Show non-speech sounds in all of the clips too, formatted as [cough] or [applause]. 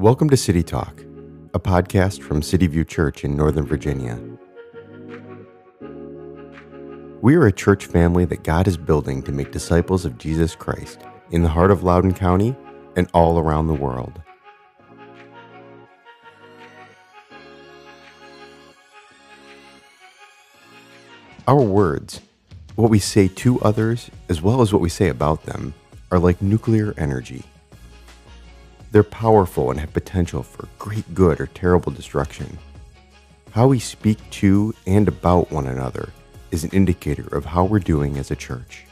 Welcome to City Talk, a podcast from City View Church in Northern Virginia. We are a church family that God is building to make disciples of Jesus Christ in the heart of Loudoun County and all around the world. Our words, what we say to others, as well as what we say about them, are like nuclear energy. They're powerful and have potential for great good or terrible destruction. How we speak to and about one another is an indicator of how we're doing as a church.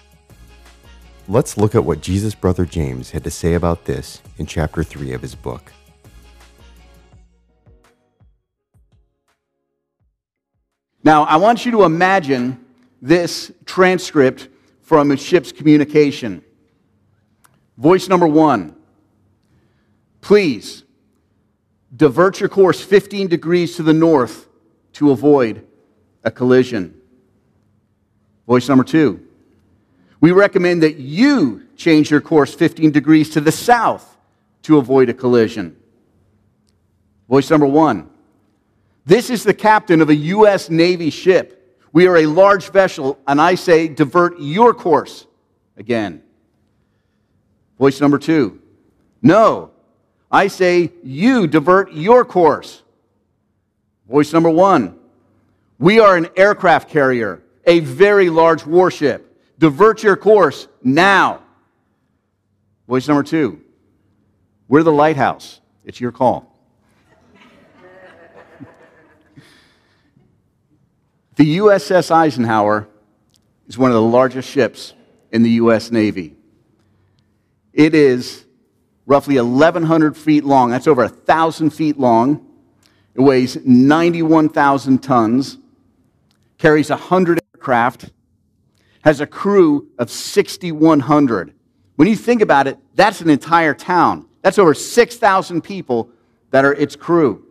Let's look at what Jesus' brother James had to say about this in chapter 3 of his book. Now, I want you to imagine this transcript from a ship's communication. Voice number one Please divert your course 15 degrees to the north to avoid a collision. Voice number two. We recommend that you change your course 15 degrees to the south to avoid a collision. Voice number one. This is the captain of a U.S. Navy ship. We are a large vessel, and I say divert your course again. Voice number two. No, I say, you divert your course. Voice number one We are an aircraft carrier, a very large warship. Divert your course now. Voice number two We're the lighthouse. It's your call. [laughs] the USS Eisenhower is one of the largest ships in the U.S. Navy. It is roughly 1,100 feet long. That's over 1,000 feet long. It weighs 91,000 tons, carries 100 aircraft, has a crew of 6,100. When you think about it, that's an entire town. That's over 6,000 people that are its crew.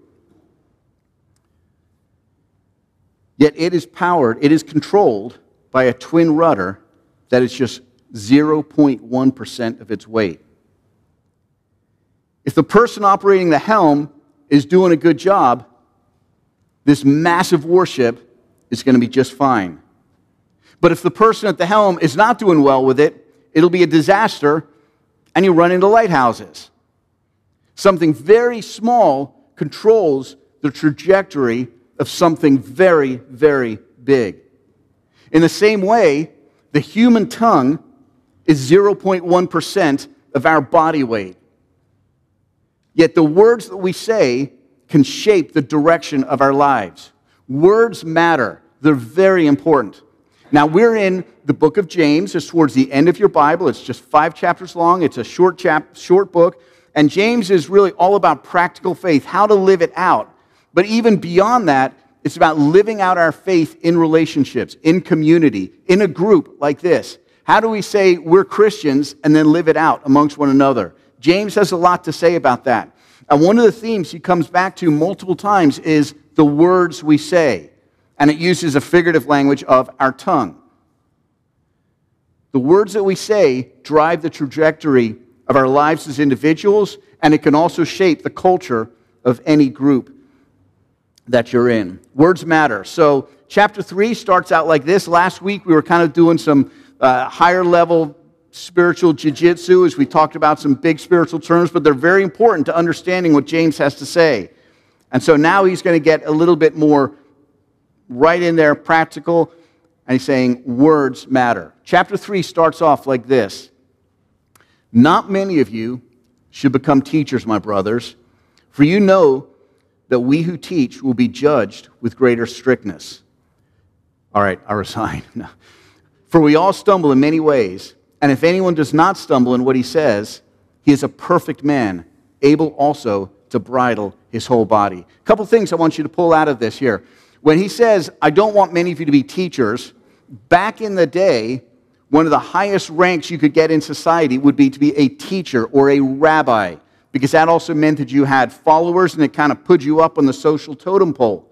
Yet it is powered, it is controlled by a twin rudder that is just 0.1% of its weight. If the person operating the helm is doing a good job, this massive warship is going to be just fine. But if the person at the helm is not doing well with it, it'll be a disaster and you run into lighthouses. Something very small controls the trajectory of something very, very big. In the same way, the human tongue is 0.1% of our body weight. Yet the words that we say can shape the direction of our lives. Words matter, they're very important. Now, we're in the book of James. It's towards the end of your Bible. It's just five chapters long. It's a short, chap- short book. And James is really all about practical faith, how to live it out. But even beyond that, it's about living out our faith in relationships, in community, in a group like this. How do we say we're Christians and then live it out amongst one another? James has a lot to say about that. And one of the themes he comes back to multiple times is the words we say. And it uses a figurative language of our tongue. The words that we say drive the trajectory of our lives as individuals, and it can also shape the culture of any group that you're in. Words matter. So, chapter 3 starts out like this. Last week, we were kind of doing some uh, higher level spiritual jiu-jitsu as we talked about some big spiritual terms but they're very important to understanding what james has to say. And so now he's going to get a little bit more right in there practical and he's saying words matter. Chapter 3 starts off like this. Not many of you should become teachers my brothers for you know that we who teach will be judged with greater strictness. All right i resign. [laughs] For we all stumble in many ways and if anyone does not stumble in what he says, he is a perfect man, able also to bridle his whole body. A couple things I want you to pull out of this here. When he says, I don't want many of you to be teachers, back in the day, one of the highest ranks you could get in society would be to be a teacher or a rabbi, because that also meant that you had followers and it kind of put you up on the social totem pole.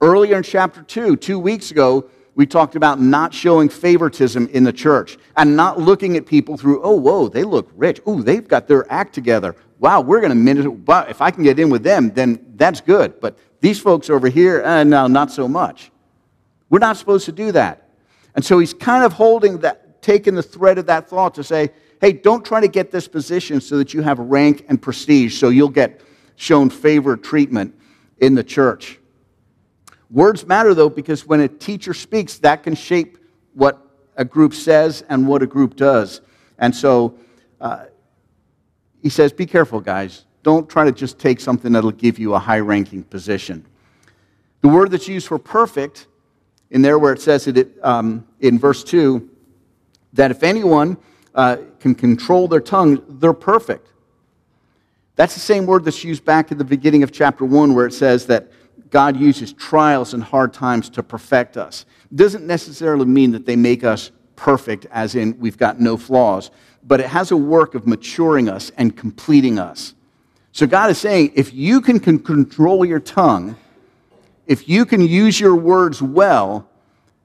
Earlier in chapter 2, two weeks ago, we talked about not showing favoritism in the church and not looking at people through, oh, whoa, they look rich. Oh, they've got their act together. wow, we're going to minister. But if I can get in with them, then that's good. But these folks over here, uh, no, not so much. We're not supposed to do that. And so he's kind of holding that, taking the thread of that thought to say, hey, don't try to get this position so that you have rank and prestige, so you'll get shown favor treatment in the church. Words matter, though, because when a teacher speaks, that can shape what a group says and what a group does. And so uh, he says, be careful, guys. Don't try to just take something that'll give you a high ranking position. The word that's used for perfect, in there where it says it um, in verse 2, that if anyone uh, can control their tongue, they're perfect. That's the same word that's used back at the beginning of chapter 1, where it says that God uses trials and hard times to perfect us. It doesn't necessarily mean that they make us perfect, as in we've got no flaws, but it has a work of maturing us and completing us. So God is saying if you can control your tongue, if you can use your words well,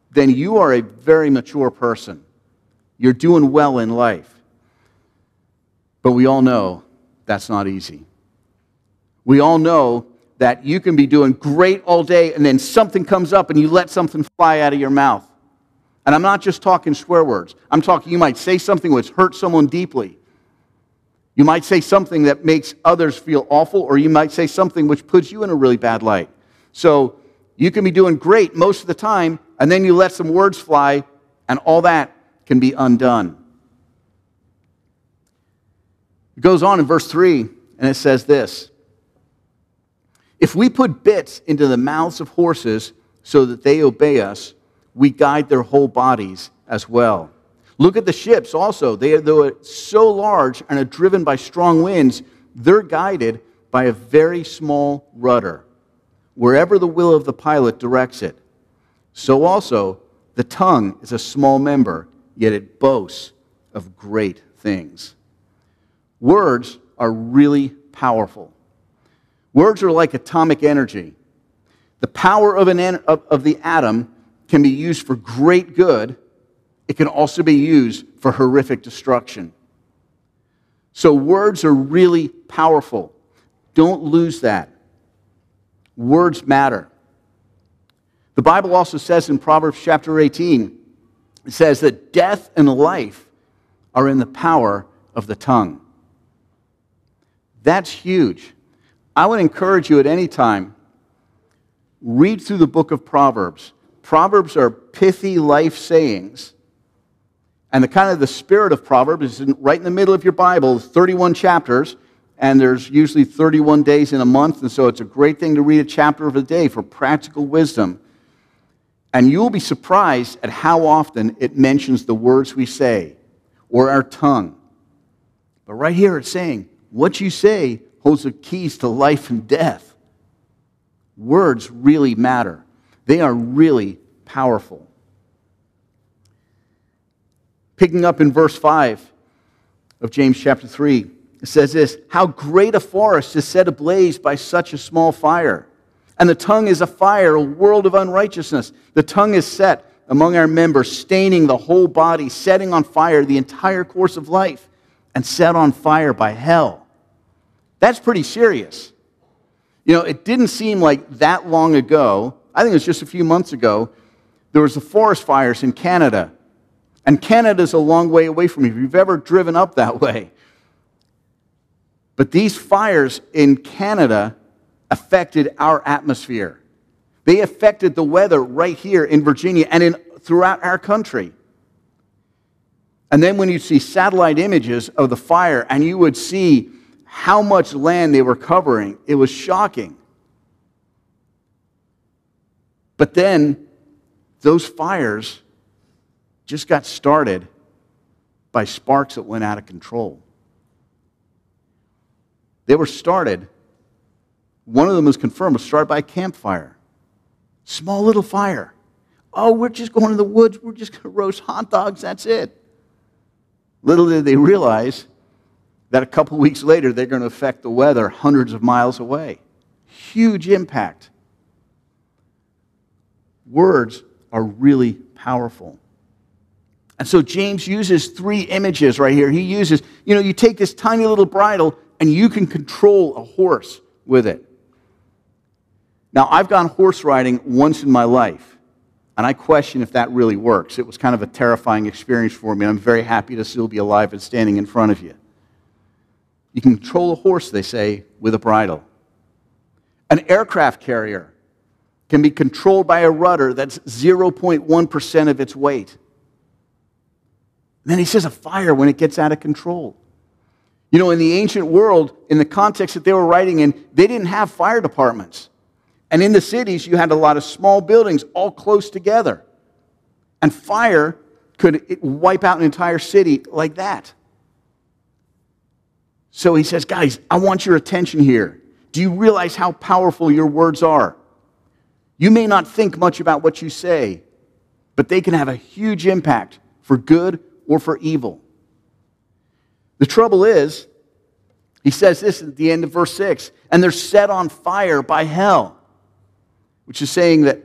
then you are a very mature person. You're doing well in life. But we all know that's not easy. We all know that you can be doing great all day and then something comes up and you let something fly out of your mouth. And I'm not just talking swear words. I'm talking, you might say something which hurts someone deeply. You might say something that makes others feel awful, or you might say something which puts you in a really bad light. So you can be doing great most of the time, and then you let some words fly, and all that can be undone. It goes on in verse 3, and it says this if we put bits into the mouths of horses so that they obey us, we guide their whole bodies as well. Look at the ships also. They are, though so large and are driven by strong winds, they're guided by a very small rudder, wherever the will of the pilot directs it. So also, the tongue is a small member, yet it boasts of great things. Words are really powerful. Words are like atomic energy. The power of, an, of, of the atom can be used for great good, it can also be used for horrific destruction. So, words are really powerful. Don't lose that. Words matter. The Bible also says in Proverbs chapter 18, it says that death and life are in the power of the tongue. That's huge. I would encourage you at any time, read through the book of Proverbs. Proverbs are pithy life sayings. And the kind of the spirit of Proverbs is right in the middle of your Bible, 31 chapters, and there's usually 31 days in a month, and so it's a great thing to read a chapter of a day for practical wisdom. And you'll be surprised at how often it mentions the words we say or our tongue. But right here it's saying, what you say holds the keys to life and death. Words really matter, they are really powerful. Picking up in verse 5 of James chapter 3, it says this How great a forest is set ablaze by such a small fire! And the tongue is a fire, a world of unrighteousness. The tongue is set among our members, staining the whole body, setting on fire the entire course of life, and set on fire by hell. That's pretty serious. You know, it didn't seem like that long ago, I think it was just a few months ago, there was the forest fires in Canada. And Canada's a long way away from you if you've ever driven up that [laughs] way. But these fires in Canada affected our atmosphere. They affected the weather right here in Virginia and in, throughout our country. And then when you see satellite images of the fire and you would see how much land they were covering. It was shocking. But then those fires just got started by sparks that went out of control. They were started, one of them was confirmed, was started by a campfire. Small little fire. Oh, we're just going to the woods, we're just going to roast hot dogs, that's it. Little did they realize that a couple weeks later they're going to affect the weather hundreds of miles away. Huge impact. Words are really powerful. And so James uses three images right here. He uses, you know, you take this tiny little bridle and you can control a horse with it. Now, I've gone horse riding once in my life, and I question if that really works. It was kind of a terrifying experience for me. I'm very happy to still be alive and standing in front of you. You can control a horse, they say, with a bridle. An aircraft carrier can be controlled by a rudder that's 0.1% of its weight. And then he says a fire when it gets out of control. You know, in the ancient world, in the context that they were writing in, they didn't have fire departments. And in the cities, you had a lot of small buildings all close together. And fire could wipe out an entire city like that. So he says, Guys, I want your attention here. Do you realize how powerful your words are? You may not think much about what you say, but they can have a huge impact for good or for evil. The trouble is, he says this at the end of verse 6 and they're set on fire by hell, which is saying that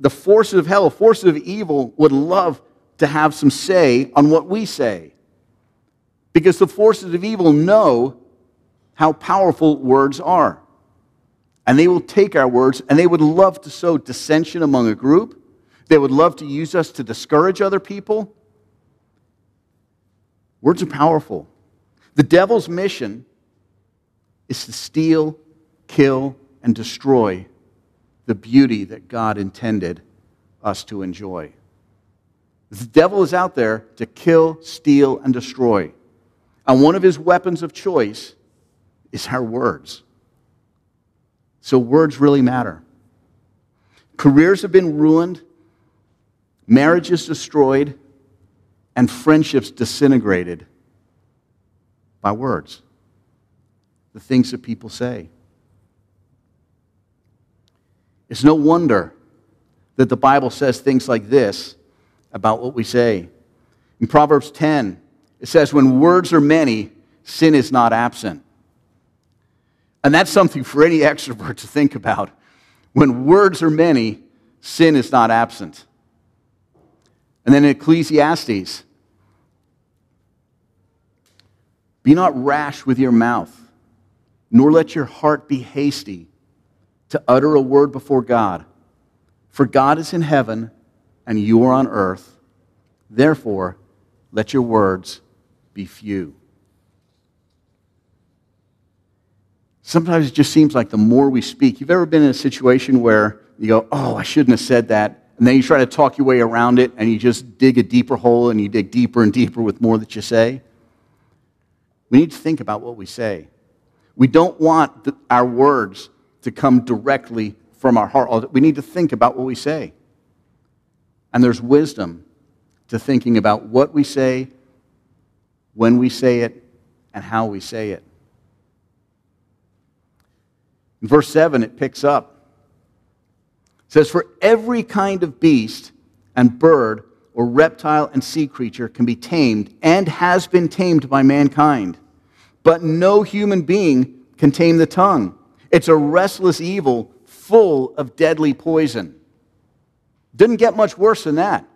the forces of hell, forces of evil, would love to have some say on what we say. Because the forces of evil know how powerful words are. And they will take our words and they would love to sow dissension among a group. They would love to use us to discourage other people. Words are powerful. The devil's mission is to steal, kill, and destroy the beauty that God intended us to enjoy. The devil is out there to kill, steal, and destroy. And one of his weapons of choice is our words. So, words really matter. Careers have been ruined, marriages destroyed, and friendships disintegrated by words, the things that people say. It's no wonder that the Bible says things like this about what we say. In Proverbs 10, it says, When words are many, sin is not absent. And that's something for any extrovert to think about. When words are many, sin is not absent. And then in Ecclesiastes, be not rash with your mouth, nor let your heart be hasty to utter a word before God. For God is in heaven, and you are on earth. Therefore, let your words be few. Sometimes it just seems like the more we speak, you've ever been in a situation where you go, Oh, I shouldn't have said that. And then you try to talk your way around it and you just dig a deeper hole and you dig deeper and deeper with more that you say. We need to think about what we say. We don't want the, our words to come directly from our heart. We need to think about what we say. And there's wisdom to thinking about what we say, when we say it, and how we say it. In verse 7, it picks up. It says, For every kind of beast and bird or reptile and sea creature can be tamed and has been tamed by mankind. But no human being can tame the tongue. It's a restless evil full of deadly poison. Didn't get much worse than that.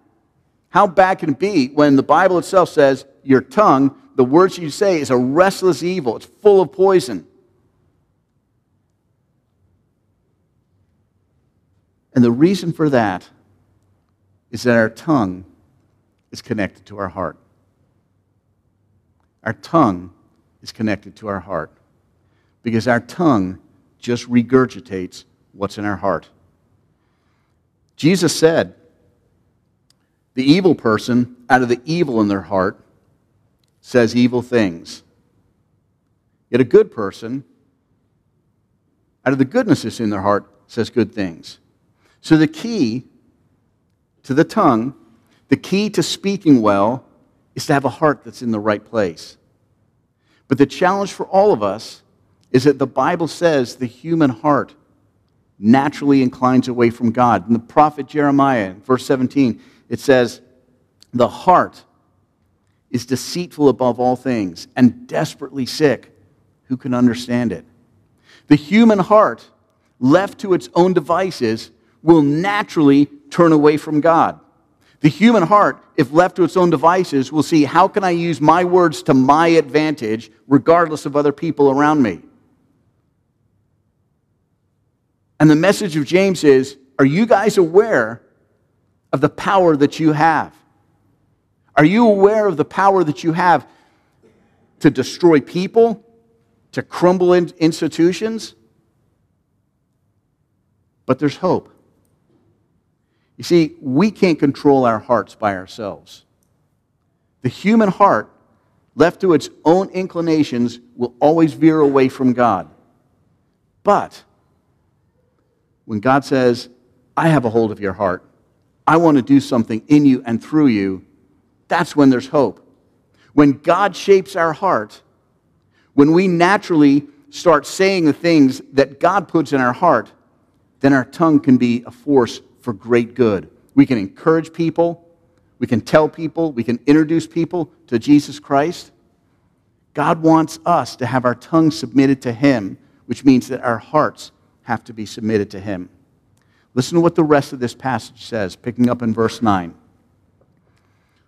How bad can it be when the Bible itself says your tongue, the words you say, is a restless evil? It's full of poison. And the reason for that is that our tongue is connected to our heart. Our tongue is connected to our heart because our tongue just regurgitates what's in our heart. Jesus said, the evil person, out of the evil in their heart, says evil things. Yet a good person, out of the goodness that's in their heart, says good things. So, the key to the tongue, the key to speaking well, is to have a heart that's in the right place. But the challenge for all of us is that the Bible says the human heart naturally inclines away from God. In the prophet Jeremiah, verse 17, it says, The heart is deceitful above all things and desperately sick. Who can understand it? The human heart, left to its own devices, will naturally turn away from God. The human heart, if left to its own devices, will see how can I use my words to my advantage, regardless of other people around me. And the message of James is Are you guys aware of the power that you have? Are you aware of the power that you have to destroy people, to crumble in institutions? But there's hope. You see, we can't control our hearts by ourselves. The human heart, left to its own inclinations, will always veer away from God. But when God says, I have a hold of your heart, I want to do something in you and through you, that's when there's hope. When God shapes our heart, when we naturally start saying the things that God puts in our heart, then our tongue can be a force for great good. We can encourage people, we can tell people, we can introduce people to Jesus Christ. God wants us to have our tongue submitted to Him, which means that our hearts have to be submitted to Him. Listen to what the rest of this passage says, picking up in verse 9.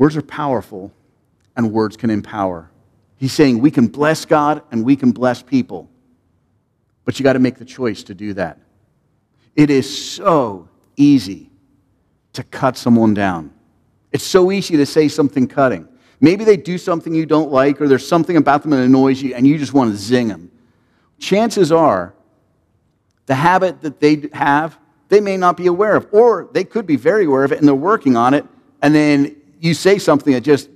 Words are powerful, and words can empower. He's saying we can bless God and we can bless people, but you got to make the choice to do that. It is so easy to cut someone down. It's so easy to say something cutting. Maybe they do something you don't like, or there's something about them that annoys you, and you just want to zing them chances are the habit that they have, they may not be aware of, or they could be very aware of it and they're working on it, and then you say something that just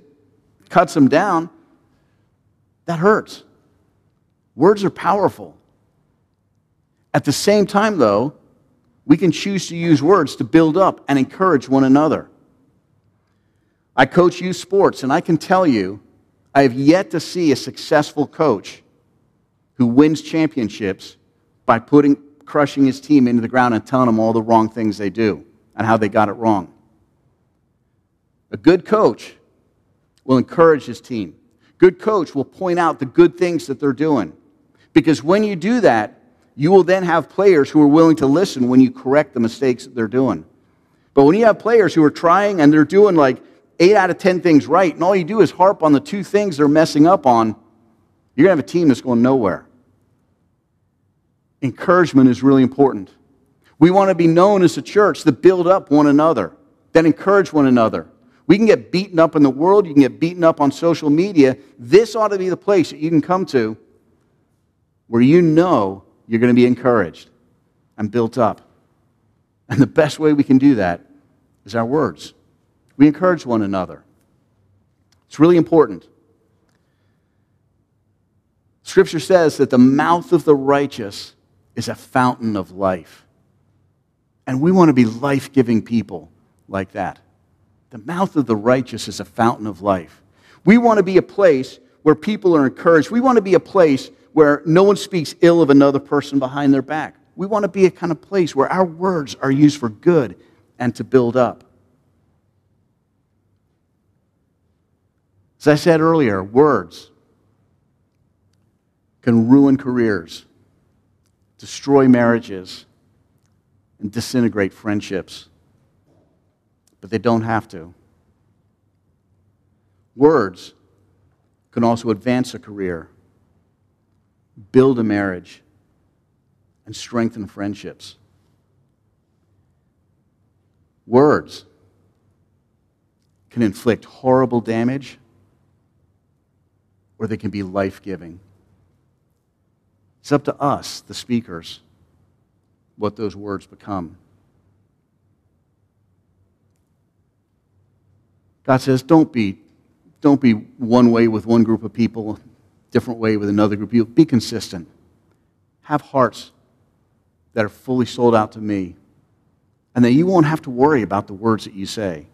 cuts them down. That hurts. Words are powerful. At the same time, though, we can choose to use words to build up and encourage one another. I coach youth sports, and I can tell you, I have yet to see a successful coach who wins championships by putting, crushing his team into the ground and telling them all the wrong things they do and how they got it wrong. A good coach will encourage his team. Good coach will point out the good things that they're doing. Because when you do that, you will then have players who are willing to listen when you correct the mistakes that they're doing. But when you have players who are trying and they're doing like eight out of 10 things right, and all you do is harp on the two things they're messing up on, you're going to have a team that's going nowhere. Encouragement is really important. We want to be known as a church that build up one another, that encourage one another. We can get beaten up in the world, you can get beaten up on social media. This ought to be the place that you can come to where you know you're going to be encouraged and built up. And the best way we can do that is our words. We encourage one another. It's really important. Scripture says that the mouth of the righteous is a fountain of life. And we want to be life giving people like that. The mouth of the righteous is a fountain of life. We want to be a place where people are encouraged. We want to be a place where no one speaks ill of another person behind their back. We want to be a kind of place where our words are used for good and to build up. As I said earlier, words can ruin careers, destroy marriages, and disintegrate friendships. But they don't have to. Words can also advance a career, build a marriage, and strengthen friendships. Words can inflict horrible damage, or they can be life giving. It's up to us, the speakers, what those words become. God says, don't be, don't be one way with one group of people, different way with another group. Be consistent. Have hearts that are fully sold out to me And then you won't have to worry about the words that you say.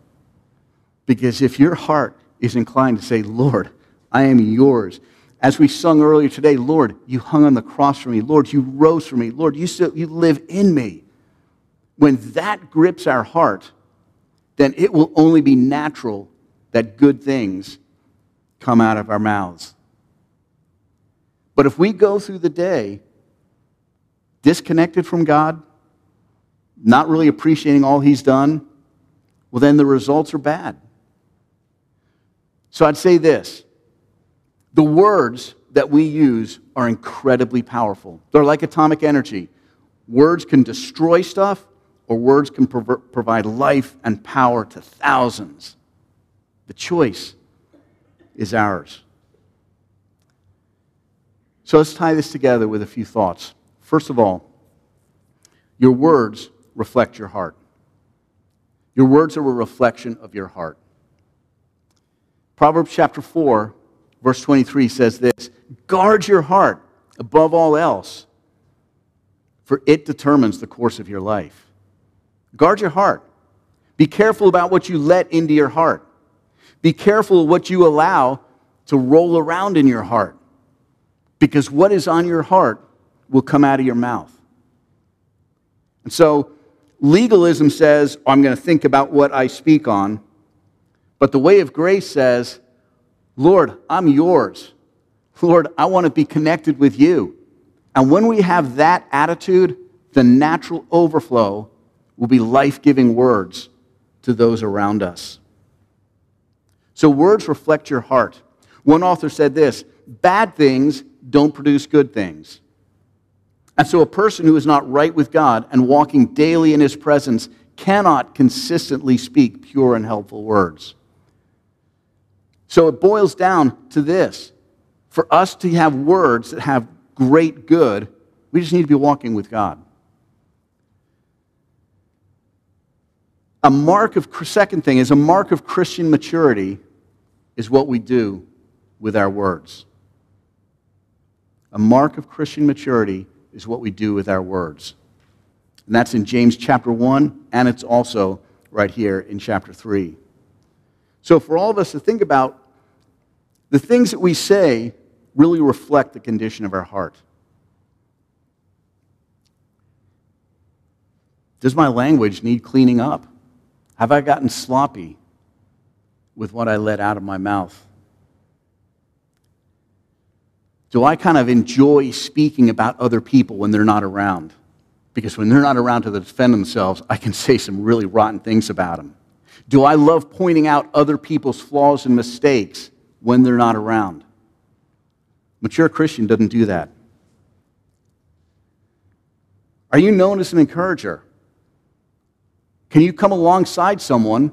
Because if your heart is inclined to say, Lord, I am yours, as we sung earlier today, Lord, you hung on the cross for me. Lord, you rose for me. Lord, you, still, you live in me. When that grips our heart, then it will only be natural that good things come out of our mouths. But if we go through the day disconnected from God, not really appreciating all He's done, well, then the results are bad. So I'd say this the words that we use are incredibly powerful. They're like atomic energy. Words can destroy stuff, or words can provide life and power to thousands. The choice is ours. So let's tie this together with a few thoughts. First of all, your words reflect your heart. Your words are a reflection of your heart. Proverbs chapter 4, verse 23 says this Guard your heart above all else, for it determines the course of your life. Guard your heart. Be careful about what you let into your heart. Be careful what you allow to roll around in your heart, because what is on your heart will come out of your mouth. And so, legalism says, oh, I'm going to think about what I speak on. But the way of grace says, Lord, I'm yours. Lord, I want to be connected with you. And when we have that attitude, the natural overflow will be life giving words to those around us. So, words reflect your heart. One author said this bad things don't produce good things. And so, a person who is not right with God and walking daily in his presence cannot consistently speak pure and helpful words. So, it boils down to this for us to have words that have great good, we just need to be walking with God. A mark of, second thing is a mark of Christian maturity is what we do with our words. A mark of Christian maturity is what we do with our words. And that's in James chapter 1, and it's also right here in chapter 3. So, for all of us to think about the things that we say really reflect the condition of our heart. Does my language need cleaning up? Have I gotten sloppy with what I let out of my mouth? Do I kind of enjoy speaking about other people when they're not around? Because when they're not around to defend themselves, I can [laughs] say some really rotten things about them. Do I love pointing out other people's flaws and mistakes when they're not around? Mature Christian doesn't do that. Are you known as an encourager? Can you come alongside someone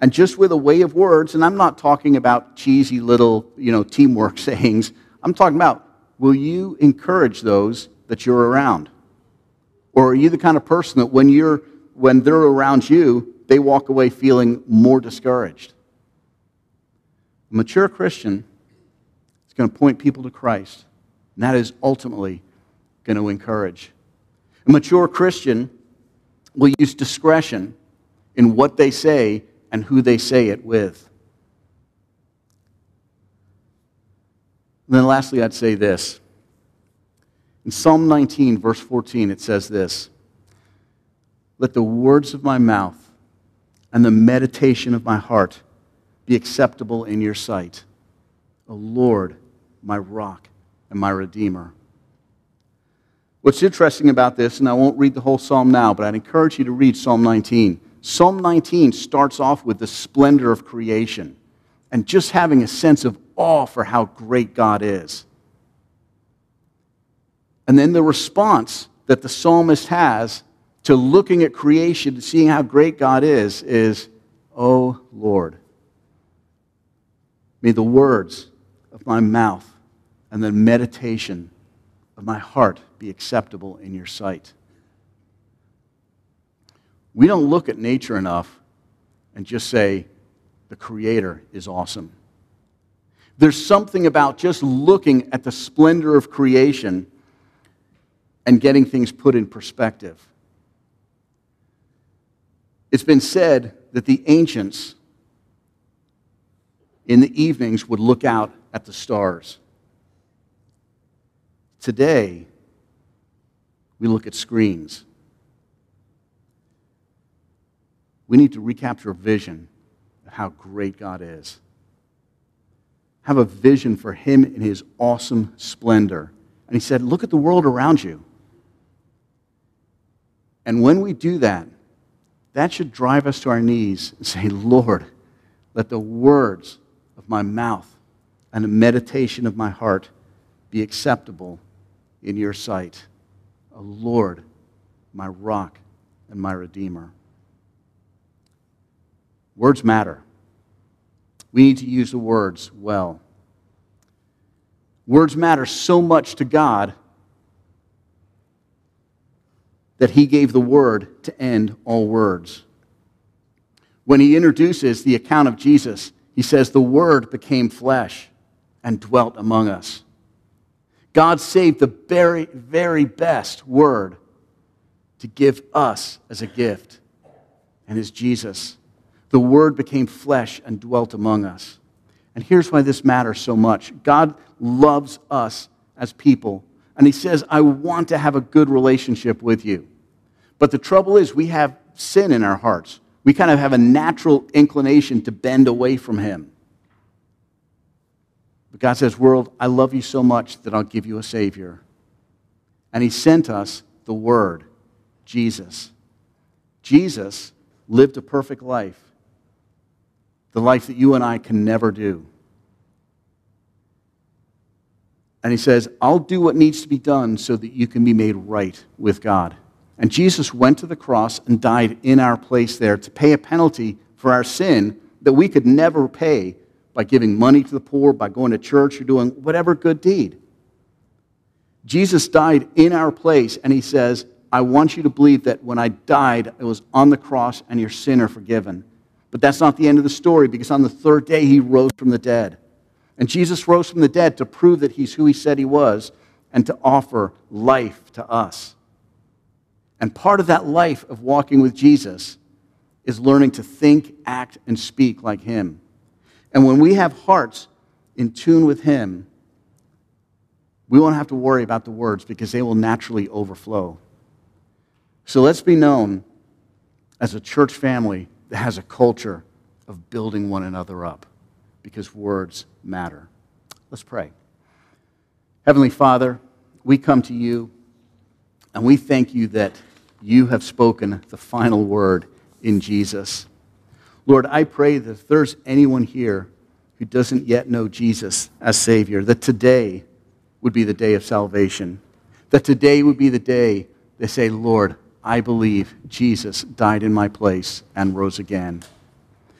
and just with a way of words, and I'm not talking about cheesy little, you know, teamwork [laughs] sayings, I'm talking about will you encourage those that you're around? Or are you the kind of person that when you're when they're around you, they walk away feeling more discouraged? A mature Christian is going to point people to Christ, and that is ultimately going to encourage. A mature Christian will use discretion in what they say and who they say it with. And then lastly, I'd say this. In Psalm 19, verse 14, it says this Let the words of my mouth and the meditation of my heart be acceptable in your sight, O Lord, my rock and my redeemer. What's interesting about this, and I won't read the whole psalm now, but I'd encourage you to read Psalm 19. Psalm 19 starts off with the splendor of creation and just having a sense of awe for how great God is. And then the response that the psalmist has to looking at creation and seeing how great God is is, Oh Lord, may the words of my mouth and the meditation of my heart be acceptable in your sight. We don't look at nature enough and just say, the Creator is awesome. There's something about just looking at the splendor of creation and getting things put in perspective. It's been said that the ancients in the evenings would look out at the stars. Today, we look at screens. We need to recapture a vision of how great God is. Have a vision for Him in His awesome splendor. And He said, Look at the world around you. And when we do that, that should drive us to our knees and say, Lord, let the words of my mouth and the meditation of my heart be acceptable in your sight. O Lord, my rock and my redeemer. Words matter. We need to use the words well. Words matter so much to God that he gave the word to end all words. When he introduces the account of Jesus, he says, The word became flesh and dwelt among us. God saved the very, very best word to give us as a gift, and is Jesus. The word became flesh and dwelt among us. And here's why this matters so much God loves us as people, and he says, I want to have a good relationship with you. But the trouble is, we have sin in our hearts. We kind of have a natural inclination to bend away from Him. But God says, World, I love you so much that I'll give you a Savior. And He sent us the Word, Jesus. Jesus lived a perfect life, the life that you and I can never do. And He says, I'll do what needs to be done so that you can be made right with God. And Jesus went to the cross and died in our place there to pay a penalty for our sin that we could never pay by giving money to the poor, by going to church, or doing whatever good deed. Jesus died in our place, and he says, I want you to believe that when I died, it was on the cross and your sin are forgiven. But that's not the end of the story because on the third day, he rose from the dead. And Jesus rose from the dead to prove that he's who he said he was and to offer life to us. And part of that life of walking with Jesus is learning to think, act, and speak like Him. And when we have hearts in tune with Him, we won't have to worry about the words because they will naturally overflow. So let's be known as a church family that has a culture of building one another up because words matter. Let's pray. Heavenly Father, we come to you and we thank you that you have spoken the final word in Jesus. Lord, I pray that if there's anyone here who doesn't yet know Jesus as Savior, that today would be the day of salvation. That today would be the day they say, Lord, I believe Jesus died in my place and rose again.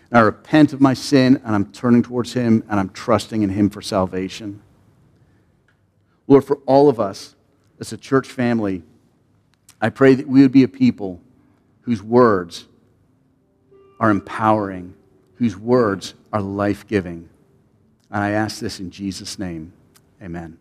And I repent of my sin and I'm turning towards Him and I'm trusting in Him for salvation. Lord, for all of us as a church family, I pray that we would be a people whose words are empowering, whose words are life giving. And I ask this in Jesus' name. Amen.